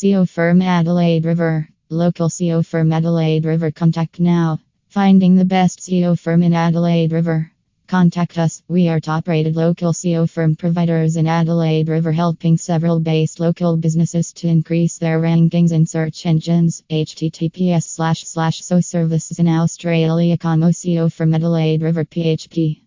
SEO firm Adelaide River. Local SEO firm Adelaide River. Contact now. Finding the best SEO firm in Adelaide River. Contact us. We are top rated local SEO firm providers in Adelaide River, helping several based local businesses to increase their rankings in search engines. https slash slash so services in Australia. Como SEO firm Adelaide River PHP.